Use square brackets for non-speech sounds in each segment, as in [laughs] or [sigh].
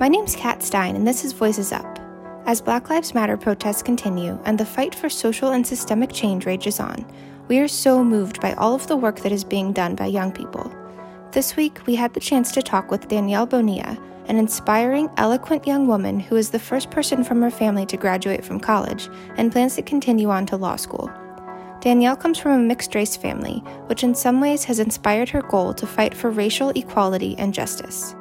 My name's Kat Stein, and this is Voices Up. As Black Lives Matter protests continue and the fight for social and systemic change rages on, we are so moved by all of the work that is being done by young people. This week, we had the chance to talk with Danielle Bonilla, an inspiring, eloquent young woman who is the first person from her family to graduate from college and plans to continue on to law school. Danielle comes from a mixed race family, which in some ways has inspired her goal to fight for racial equality and justice.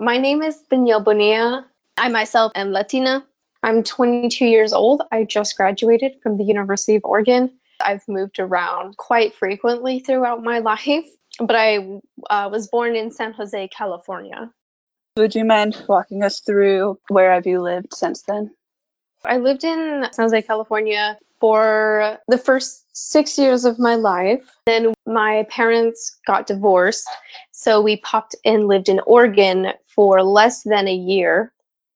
My name is Danielle Bonilla. I myself am Latina. I'm 22 years old. I just graduated from the University of Oregon. I've moved around quite frequently throughout my life, but I uh, was born in San Jose, California. Would you mind walking us through where have you lived since then? I lived in San Jose, California for the first six years of my life. Then my parents got divorced, so we popped and lived in Oregon for less than a year.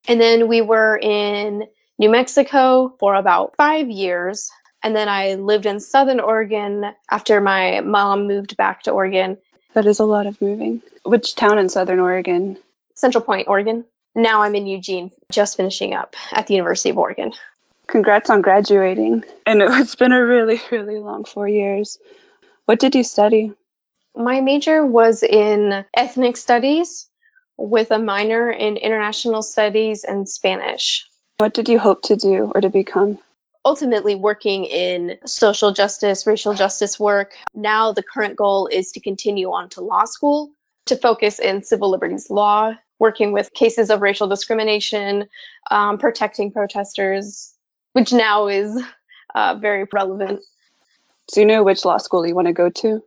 And then we were in New Mexico for about five years. And then I lived in Southern Oregon after my mom moved back to Oregon. That is a lot of moving. Which town in Southern Oregon? Central Point, Oregon. Now I'm in Eugene, just finishing up at the University of Oregon. Congrats on graduating. And [laughs] it's been a really, really long four years. What did you study? My major was in ethnic studies with a minor in international studies and Spanish. What did you hope to do or to become? Ultimately, working in social justice, racial justice work. Now, the current goal is to continue on to law school to focus in civil liberties law, working with cases of racial discrimination, um, protecting protesters, which now is uh, very relevant. Do you know which law school you want to go to?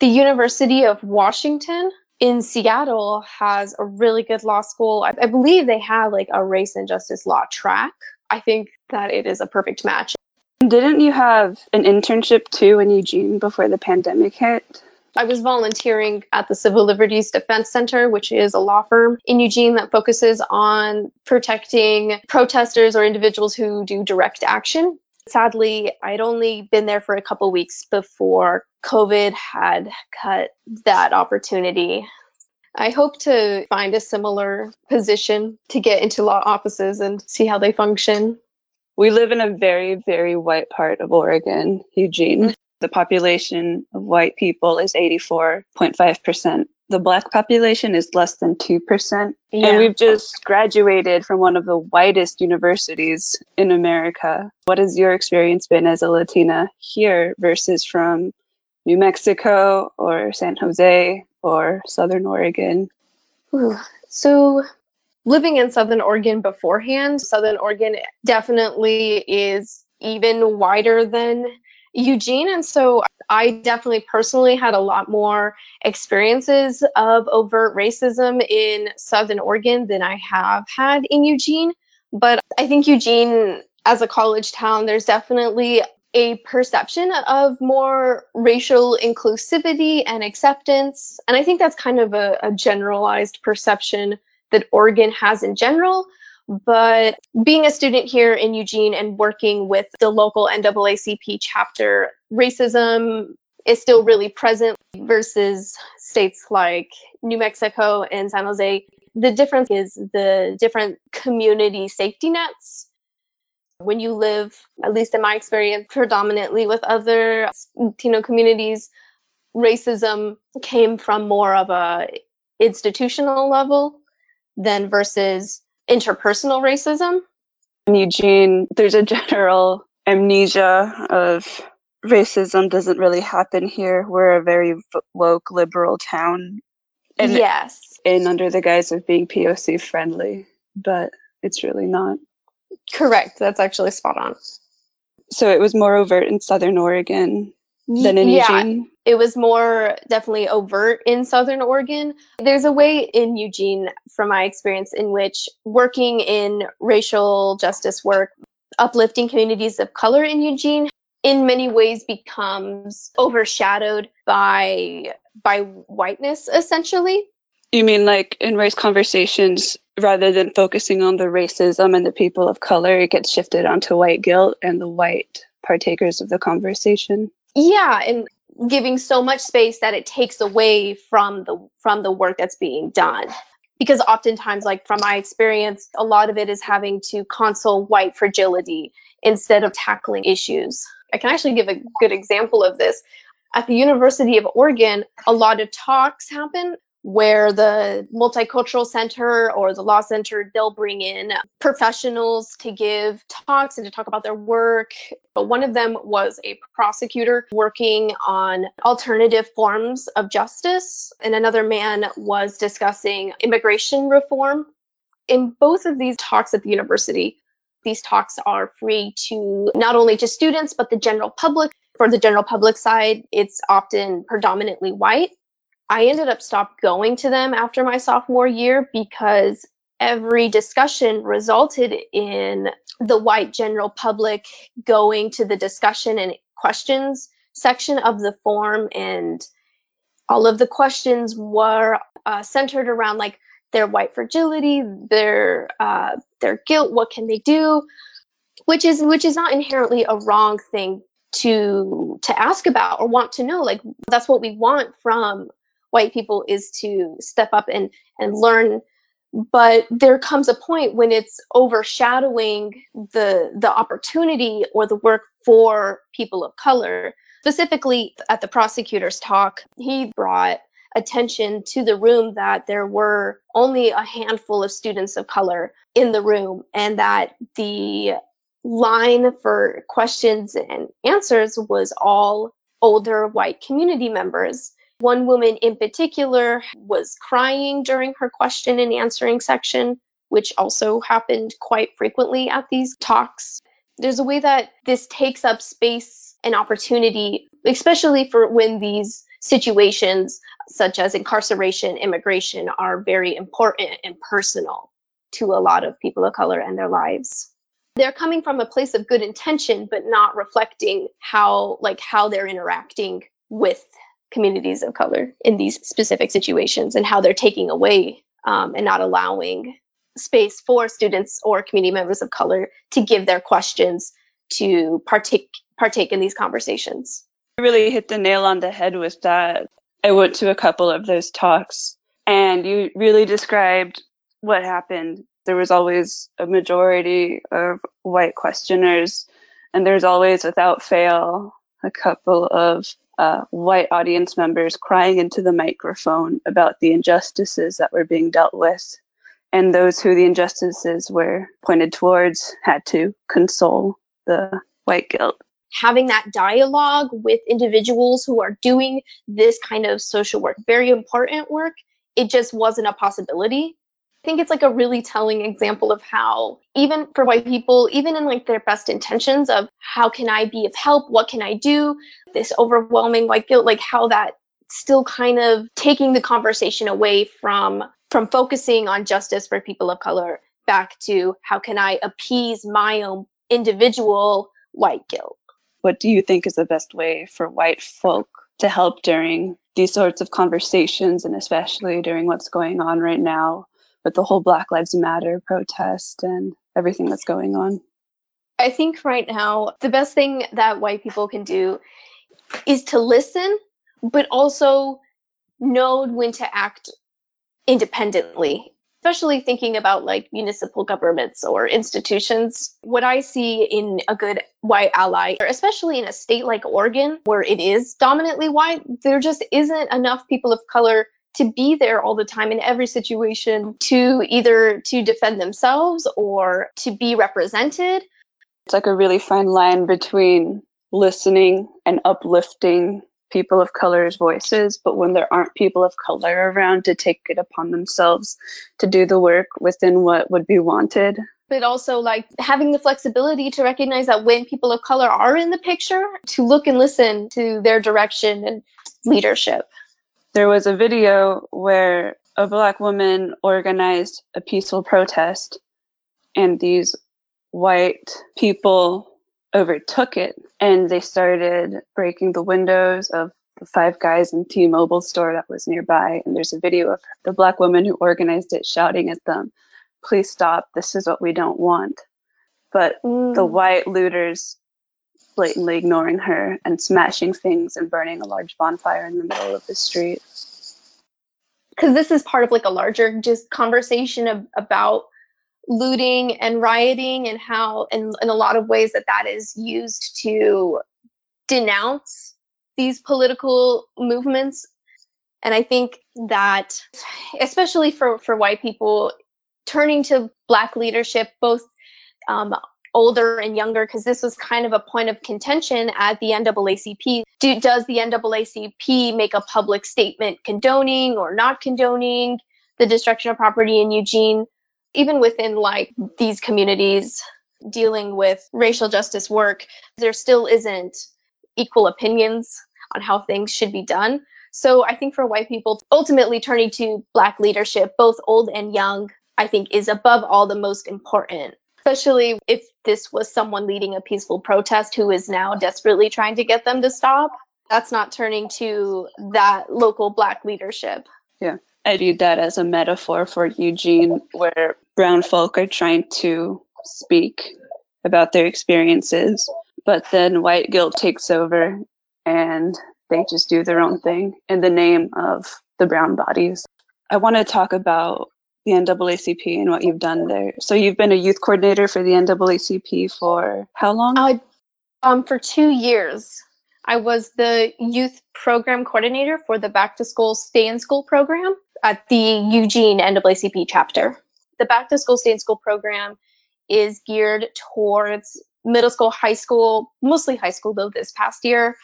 The University of Washington in Seattle has a really good law school. I, I believe they have like a race and justice law track. I think that it is a perfect match. Didn't you have an internship too in Eugene before the pandemic hit? I was volunteering at the Civil Liberties Defense Center, which is a law firm in Eugene that focuses on protecting protesters or individuals who do direct action. Sadly, I'd only been there for a couple weeks before COVID had cut that opportunity. I hope to find a similar position to get into law offices and see how they function. We live in a very, very white part of Oregon, Eugene. The population of white people is 84.5%. The black population is less than 2%. Yeah. And we've just graduated from one of the whitest universities in America. What has your experience been as a Latina here versus from New Mexico or San Jose or Southern Oregon? Ooh. So, living in Southern Oregon beforehand, Southern Oregon definitely is even wider than Eugene. And so I definitely personally had a lot more experiences of overt racism in Southern Oregon than I have had in Eugene. But I think Eugene, as a college town, there's definitely a perception of more racial inclusivity and acceptance. And I think that's kind of a, a generalized perception that Oregon has in general. But being a student here in Eugene and working with the local NAACP chapter, racism is still really present versus states like New Mexico and San Jose. The difference is the different community safety nets. When you live, at least in my experience, predominantly with other Latino communities, racism came from more of a institutional level than versus interpersonal racism. In Eugene, there's a general amnesia of racism doesn't really happen here. We're a very woke liberal town. And, yes. And under the guise of being POC friendly, but it's really not. Correct. That's actually spot on. So it was more overt in Southern Oregon than in yeah, Eugene? It was more definitely overt in Southern Oregon. There's a way in Eugene, from my experience, in which working in racial justice work, uplifting communities of color in Eugene, in many ways becomes overshadowed by by whiteness essentially. You mean like in race conversations, rather than focusing on the racism and the people of color, it gets shifted onto white guilt and the white partakers of the conversation? Yeah, and giving so much space that it takes away from the from the work that's being done. Because oftentimes like from my experience a lot of it is having to console white fragility instead of tackling issues. I can actually give a good example of this. At the university of oregon a lot of talks happen where the multicultural center or the law center they'll bring in professionals to give talks and to talk about their work. But one of them was a prosecutor working on alternative forms of justice and another man was discussing immigration reform. In both of these talks at the university these talks are free to not only to students but the general public. For the general public side it's often predominantly white I ended up stopped going to them after my sophomore year because every discussion resulted in the white general public going to the discussion and questions section of the form and all of the questions were uh, centered around like their white fragility their uh, their guilt what can they do? Which is which is not inherently a wrong thing to to ask about or want to know like that's what we want from white people is to step up and and learn. But there comes a point when it's overshadowing the the opportunity or the work for people of color. Specifically at the prosecutor's talk he brought attention to the room that there were only a handful of students of color in the room and that the line for questions and answers was all older white community members one woman in particular was crying during her question and answering section, which also happened quite frequently at these talks. There's a way that this takes up space and opportunity, especially for when these situations, such as incarceration, immigration, are very important and personal to a lot of people of color and their lives they're coming from a place of good intention but not reflecting how like how they're interacting with communities of color in these specific situations and how they're taking away um, and not allowing space for students or community members of color to give their questions to partake partake in these conversations. You really hit the nail on the head with that. I went to a couple of those talks and you really described what happened. There was always a majority of white questioners and there's always without fail a couple of uh, white audience members crying into the microphone about the injustices that were being dealt with. And those who the injustices were pointed towards had to console the white guilt. Having that dialogue with individuals who are doing this kind of social work, very important work, it just wasn't a possibility think it's like a really telling example of how even for white people, even in like their best intentions of how can I be of help? What can I do? This overwhelming white guilt, like how that still kind of taking the conversation away from from focusing on justice for people of color back to how can I appease my own individual white guilt. What do you think is the best way for white folk to help during these sorts of conversations and especially during what's going on right now with the whole Black Lives Matter protest and everything that's going on? I think right now the best thing that white people can do is to listen, but also know when to act independently, especially thinking about like municipal governments or institutions. What I see in a good white ally, especially in a state like Oregon, where it is dominantly white, there just isn't enough people of color to be there all the time in every situation to either to defend themselves or to be represented. It's like a really fine line between listening and uplifting people of color's voices, but when there aren't people of color around to take it upon themselves to do the work within what would be wanted. But also, like having the flexibility to recognize that when people of color are in the picture, to look and listen to their direction and leadership there was a video where a black woman organized a peaceful protest and these white people overtook it and they started breaking the windows of the five guys in T-Mobile store that was nearby. And there's a video of the black woman who organized it shouting at them please stop. This is what we don't want. But mm. the white looters blatantly ignoring her and smashing things and burning a large bonfire in the middle of the street. Because this is part of like a larger just conversation of, about looting and rioting and how in, in a lot of ways that that is used to denounce these political movements and i think that especially for for white people turning to black leadership both um, older and younger because this was kind of a point of contention at the NAACP. Do, does the NAACP make a public statement condoning or not condoning the destruction of property in Eugene? Even within like these communities dealing with racial justice work, there still isn't equal opinions on how things should be done. So I think for white people, ultimately turning to black leadership, both old and young, I think is above all the most important especially if this was someone leading a peaceful protest who is now desperately trying to get them to stop. That's not turning to that local black leadership. Yeah. I read that as a metaphor for Eugene, where brown folk are trying to speak about their experiences, but then white guilt takes over and they just do their own thing in the name of the brown bodies. I want to talk about the NAACP and what you've done there. So you've been a youth coordinator for the NAACP for how long? Uh, um, for two years. I was the youth program coordinator for the Back to School Stay in School program at the Eugene NAACP chapter. The Back to School Stay in School program is geared towards middle school, high school, mostly high school though this past year,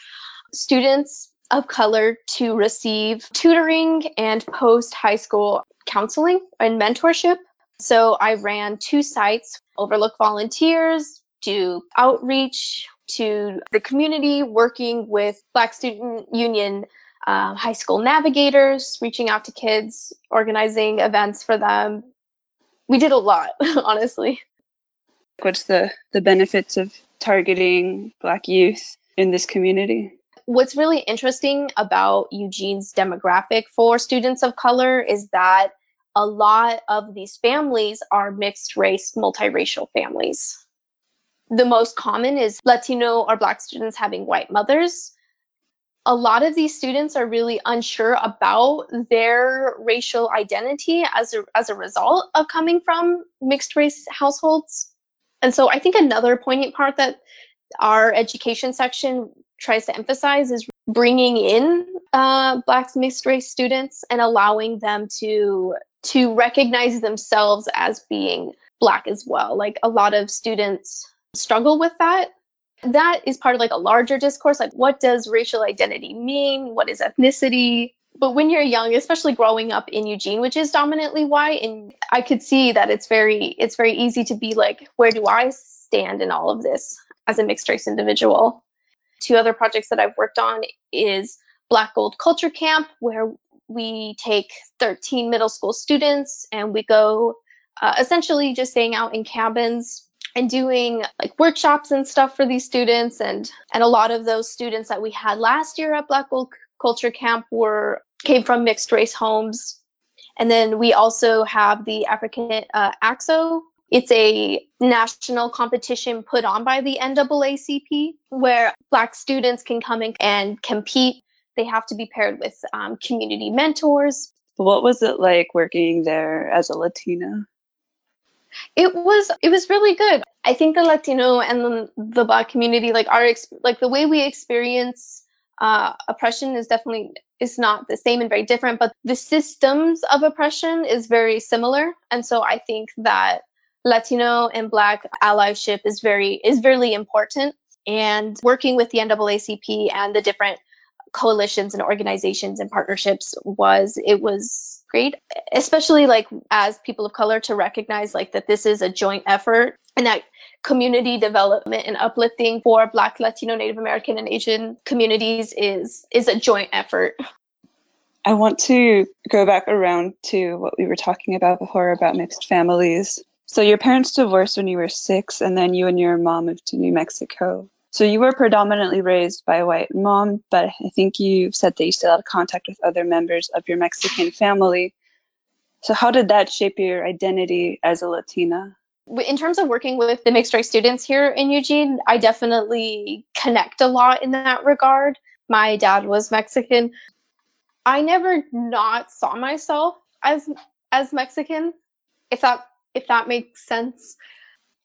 students of color to receive tutoring and post high school counseling and mentorship. So I ran two sites, Overlook Volunteers, do outreach to the community, working with Black Student Union uh, high school navigators, reaching out to kids, organizing events for them. We did a lot, [laughs] honestly. What's the, the benefits of targeting Black youth in this community? What's really interesting about Eugene's demographic for students of color is that a lot of these families are mixed race, multiracial families. The most common is Latino or Black students having white mothers. A lot of these students are really unsure about their racial identity as a, as a result of coming from mixed race households. And so I think another poignant part that our education section tries to emphasize is bringing in uh, Black mixed race students and allowing them to to recognize themselves as being Black as well. Like a lot of students struggle with that. That is part of like a larger discourse. Like, what does racial identity mean? What is ethnicity? But when you're young, especially growing up in Eugene, which is dominantly white, and I could see that it's very it's very easy to be like, where do I stand in all of this as a mixed race individual? Two other projects that I've worked on is Black Gold Culture Camp, where we take 13 middle school students and we go uh, essentially just staying out in cabins and doing like workshops and stuff for these students. And and a lot of those students that we had last year at Black Gold Culture Camp were came from mixed race homes. And then we also have the African uh, ACT-SO it's a national competition put on by the NAACP where Black students can come in and compete. They have to be paired with um, community mentors. What was it like working there as a Latina? It was it was really good. I think the Latino and the, the Black community, like our like the way we experience uh, oppression, is definitely is not the same and very different. But the systems of oppression is very similar, and so I think that Latino and Black allyship is very is really important. And working with the NAACP and the different coalitions and organizations and partnerships was it was great, especially like as people of color to recognize like that this is a joint effort and that community development and uplifting for Black, Latino, Native American, and Asian communities is is a joint effort. I want to go back around to what we were talking about before about mixed families. So your parents divorced when you were six, and then you and your mom moved to New Mexico. So you were predominantly raised by a white mom, but I think you said that you still had contact with other members of your Mexican family. So how did that shape your identity as a Latina? in terms of working with the mixed race students here in Eugene, I definitely connect a lot in that regard. My dad was Mexican. I never not saw myself as as Mexican, if that if that makes sense.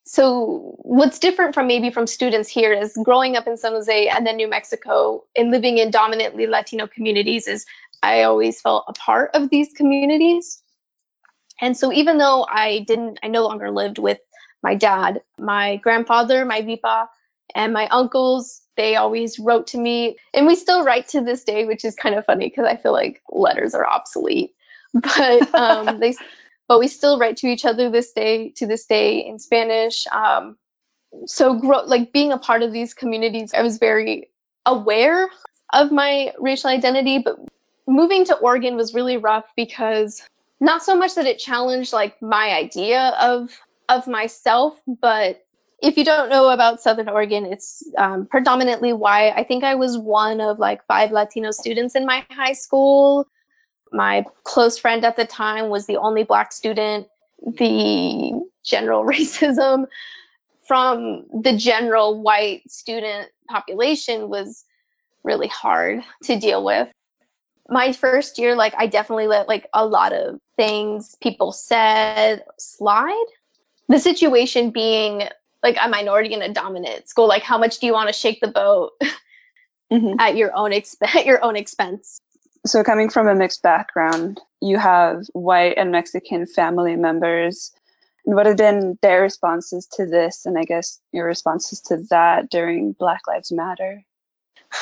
So what's different from maybe from students here is growing up in San Jose and then New Mexico and living in dominantly Latino communities is I always felt a part of these communities. And so even though I didn't, I no longer lived with my dad, my grandfather, my vipa, and my uncles, they always wrote to me. And we still write to this day, which is kind of funny because I feel like letters are obsolete. But [laughs] um, they, but we still write to each other this day to this day in Spanish. Um, so grow, like being a part of these communities, I was very aware of my racial identity, but moving to Oregon was really rough because not so much that it challenged like my idea of of myself, but if you don't know about Southern Oregon, it's um, predominantly white. I think I was one of like five Latino students in my high school. My close friend at the time was the only black student. The general [laughs] racism from the general white student population was really hard to deal with my first year, like I definitely let like a lot of things people said slide. The situation being like a minority in a dominant school, like how much do you want to shake the boat mm-hmm. [laughs] at your own? [laughs] At your own expense. So coming from a mixed background, you have white and Mexican family members. And what have been their responses to this, and I guess your responses to that during Black Lives Matter?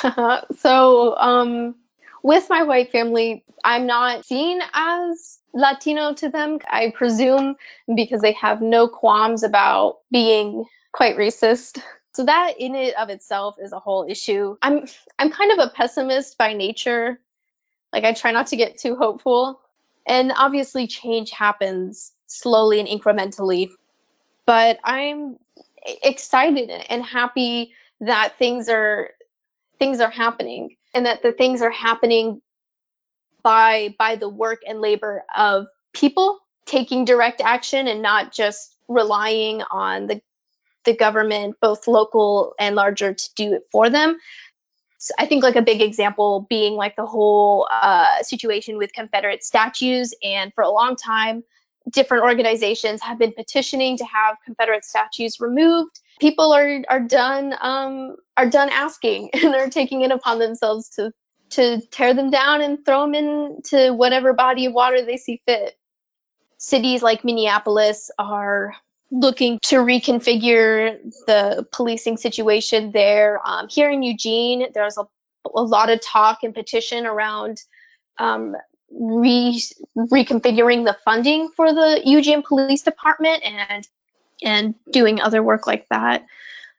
[laughs] so, um, with my white family, I'm not seen as Latino to them, I presume, because they have no qualms about being quite racist. So that in it of itself is a whole issue. I'm I'm kind of a pessimist by nature. Like I try not to get too hopeful. And obviously change happens slowly and incrementally. But I'm excited and happy that things are things are happening and that the things are happening by by the work and labor of people taking direct action and not just relying on the the government both local and larger to do it for them so i think like a big example being like the whole uh, situation with confederate statues and for a long time different organizations have been petitioning to have confederate statues removed people are are done um, are done asking [laughs] and they're taking it upon themselves to to tear them down and throw them into whatever body of water they see fit. Cities like Minneapolis are looking to reconfigure the policing situation there. Um, here in Eugene, there's a, a, lot of talk and petition around um, re- reconfiguring the funding for the Eugene Police Department and and doing other work like that.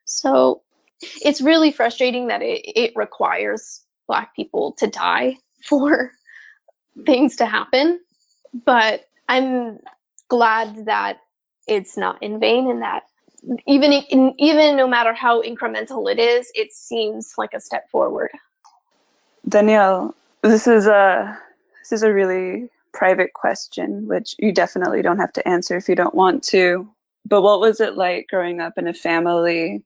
So it's really frustrating that it, it requires Black people to die for things to happen. But I'm glad that it's not in vain in that even in, even no matter how incremental it is, it seems like a step forward. Danielle, this is a this is a really private question, which you definitely don't have to answer if you don't want to. But what was it like growing up in a family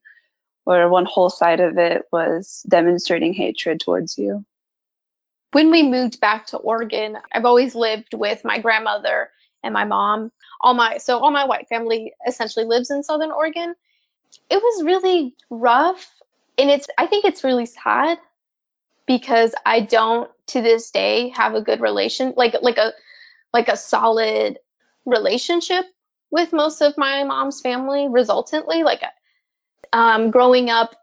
where one whole side of it was demonstrating hatred towards you? When we moved back to Oregon, I've always lived with my grandmother and my mom. All my so all my white family essentially lives in Southern Oregon. It was really rough and it's I think it's really sad because I don't to this day have a good relation like like a like a solid relationship with most of my mom's family resultantly like um, growing up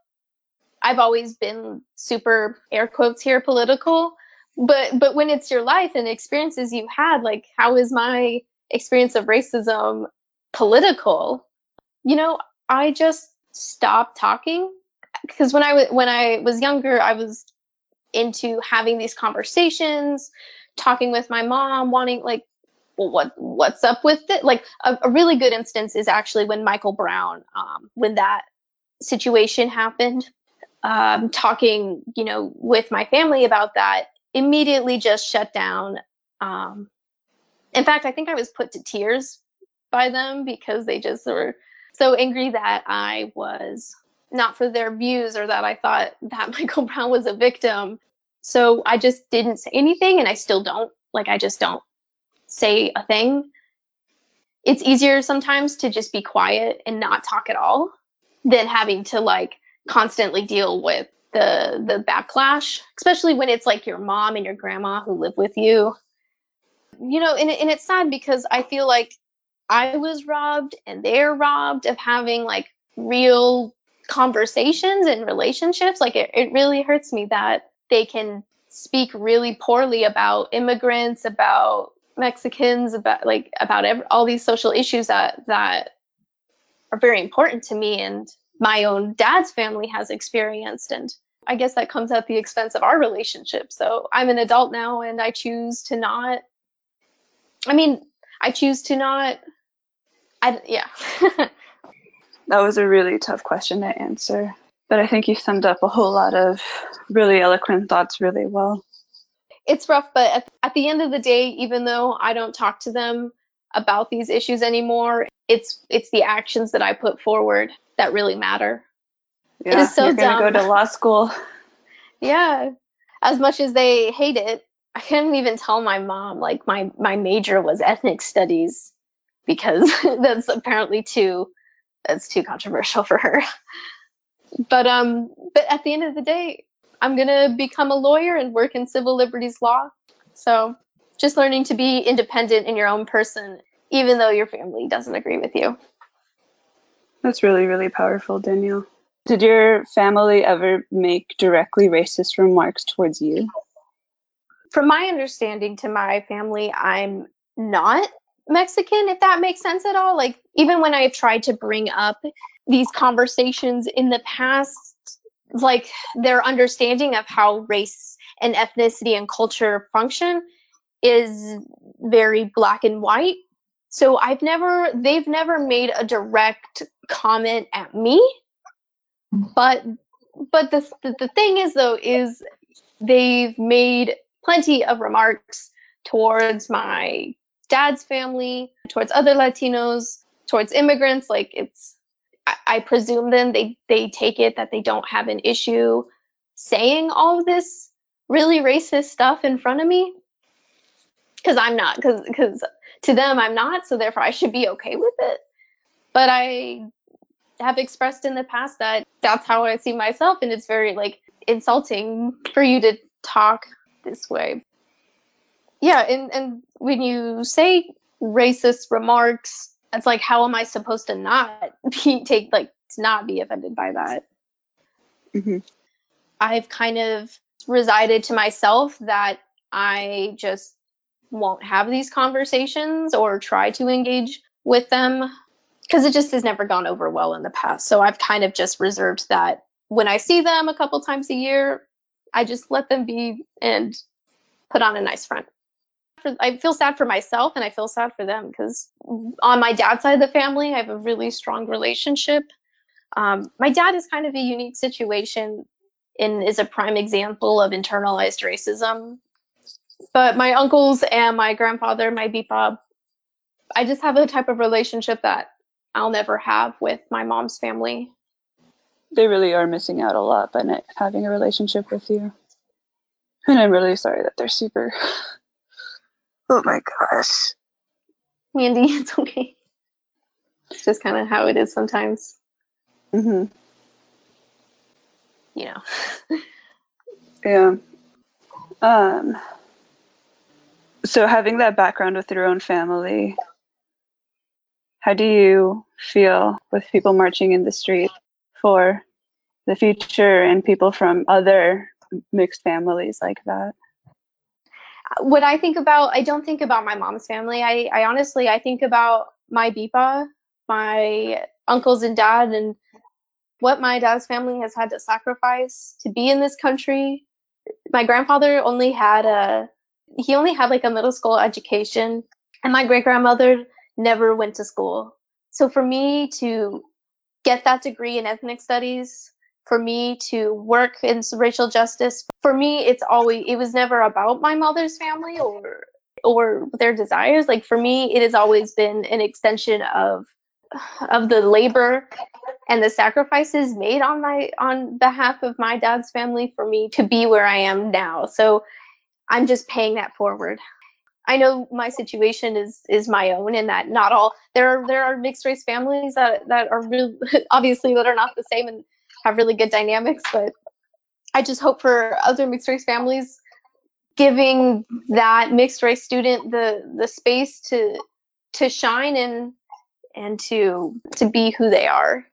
i've always been super air quotes here political but but when it's your life and experiences you've had like how is my experience of racism political you know i just stopped talking because when i when i was younger i was into having these conversations talking with my mom wanting like well, what what's up with it? Like a, a really good instance is actually when Michael Brown, um, when that situation happened, um, talking, you know, with my family about that, immediately just shut down. Um, in fact, I think I was put to tears by them because they just were so angry that I was not for their views or that I thought that [laughs] Michael Brown was a victim. So I just didn't say anything and I still don't. Like, I just don't say a thing. It's easier sometimes to just be quiet and not talk at all than having to like constantly deal with the the backlash, especially when it's like your mom and your grandma who live with you. You know, and, and it's sad because I feel like I was robbed and they're robbed of having like real conversations and relationships. Like it, it really hurts me that they can speak really poorly about immigrants, about Mexicans, about like about all these social issues that that are very important to me and my own dad's family has experienced and I guess that comes at the expense of our relationship. So I'm an adult now and I choose to not I mean, I choose to not I yeah. [laughs] that was a really tough question to answer, but I think you summed up a whole lot of really eloquent thoughts really well. It's rough, but at, at the end of the day, even though I don't talk to them about these issues anymore, it's it's the actions that I put forward that really matter. Yeah, it is so you're gonna dumb. go to law school. [laughs] Yeah, as much as they hate it, I couldn't even tell my mom like my my major was ethnic studies because [laughs] that's apparently too that's too controversial for her. But um, but at the end of the day, I'm gonna become a lawyer and work in civil liberties law. So just learning to be independent in your own person, even though your family doesn't agree with you. That's really, really powerful, Danielle. Did your family ever make directly racist remarks towards you? From my understanding to my family, I'm not Mexican, if that makes sense at all. Like, even when I've tried to bring up these conversations in the past, like their understanding of how race and ethnicity and culture function is very black and white. So I've never, they've never made a direct comment at me. But, but the, the, thing is though, is they've made plenty of remarks towards my dad's family, towards other Latinos, towards immigrants. Like it's, I, I presume then they, they take it that they don't have an issue saying all this really racist stuff in front of me. Cause I'm not, cause, cause to them I'm not, so therefore I should be okay with it. But I have expressed in the past that that's how I see myself, and it's very like insulting for you to talk this way. Yeah, and and when you say racist remarks, it's like how am I supposed to not [laughs] be take like to not be offended by that? Mm-hmm. I've kind of resided to myself that I just won't have these conversations or try to engage with them because it just has never gone over well in the past. So I've kind of just reserved that when I see them a couple times a year, I just let them be and put on a nice front. I feel sad for myself and I feel sad for them because on my dad's side of the family, I have a really strong relationship. Um, my dad is kind of a unique situation and is a prime example of internalized racism but my uncles and my grandfather, my Bipa, I just have a type of relationship that I'll never have with my mom's family. They really are missing out a lot by not having a relationship with you. And I'm really sorry that they're super. [laughs] oh my gosh. Mandy, [laughs] it's okay. It's just kind of how it is sometimes. Mhm. You know. [laughs] yeah. Um so having that background with your own family how do you feel with people marching in the street for the future and people from other mixed families like that? What i think about i don't think about my mom's family. I, I honestly i think about my bipa my uncles and dad and what my dad's family has had to sacrifice to be in this country. My grandfather only had a he only had like a middle school education and my great grandmother never went to school. So for me to get that degree in ethnic studies, for me to work in racial justice, for me it's always it was never about my mother's family or or their desires. Like for me, it has always been an extension of of the labor and the sacrifices made on my on behalf of my dad's family for me to be where I am now. So I'm just paying that forward. I know my situation is is my own and that not all there are there are mixed race families that that are real [laughs] obviously that are not the same and have really good dynamics, but I just hope for other mixed race families giving that mixed race student the the space to to shine and and to to be who they are.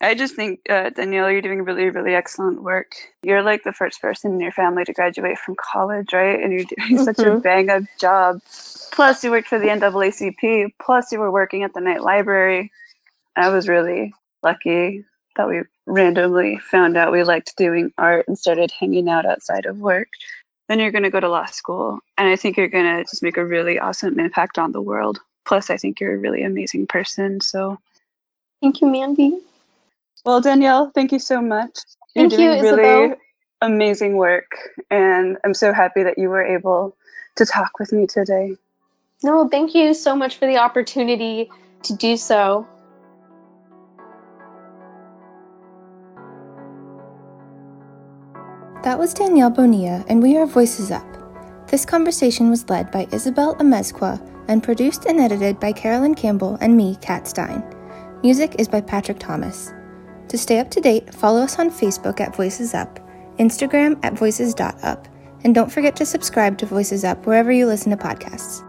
I just think, uh, Danielle, you're doing really, really excellent work. You're like the first person in your family to graduate from college, right? And you're doing mm-hmm. [laughs] such a mm-hmm. bang up job. Plus, you worked for the NAACP. Plus, you were working at the Knight Library. I was really lucky that we randomly found out we liked doing art and started hanging out outside of work. Then you're going to go to law school. And I think you're going to just make a really awesome impact on the world. Plus, I think you're a really amazing person. So, thank you, Mandy. Well, Danielle, thank you so much. You're thank doing you, really amazing work, and I'm so happy that you were able to talk with me today. No, thank you so much for the opportunity to do so. That was Danielle Bonilla, and we are Voices Up. This conversation was led by Isabelle Amezcua and produced and edited by Carolyn Campbell and me, Kat Stein. Music is by Patrick Thomas. To stay up to date, follow us on Facebook at Voices Up, Instagram at voices.up, and don't forget to subscribe to Voices Up wherever you listen to podcasts.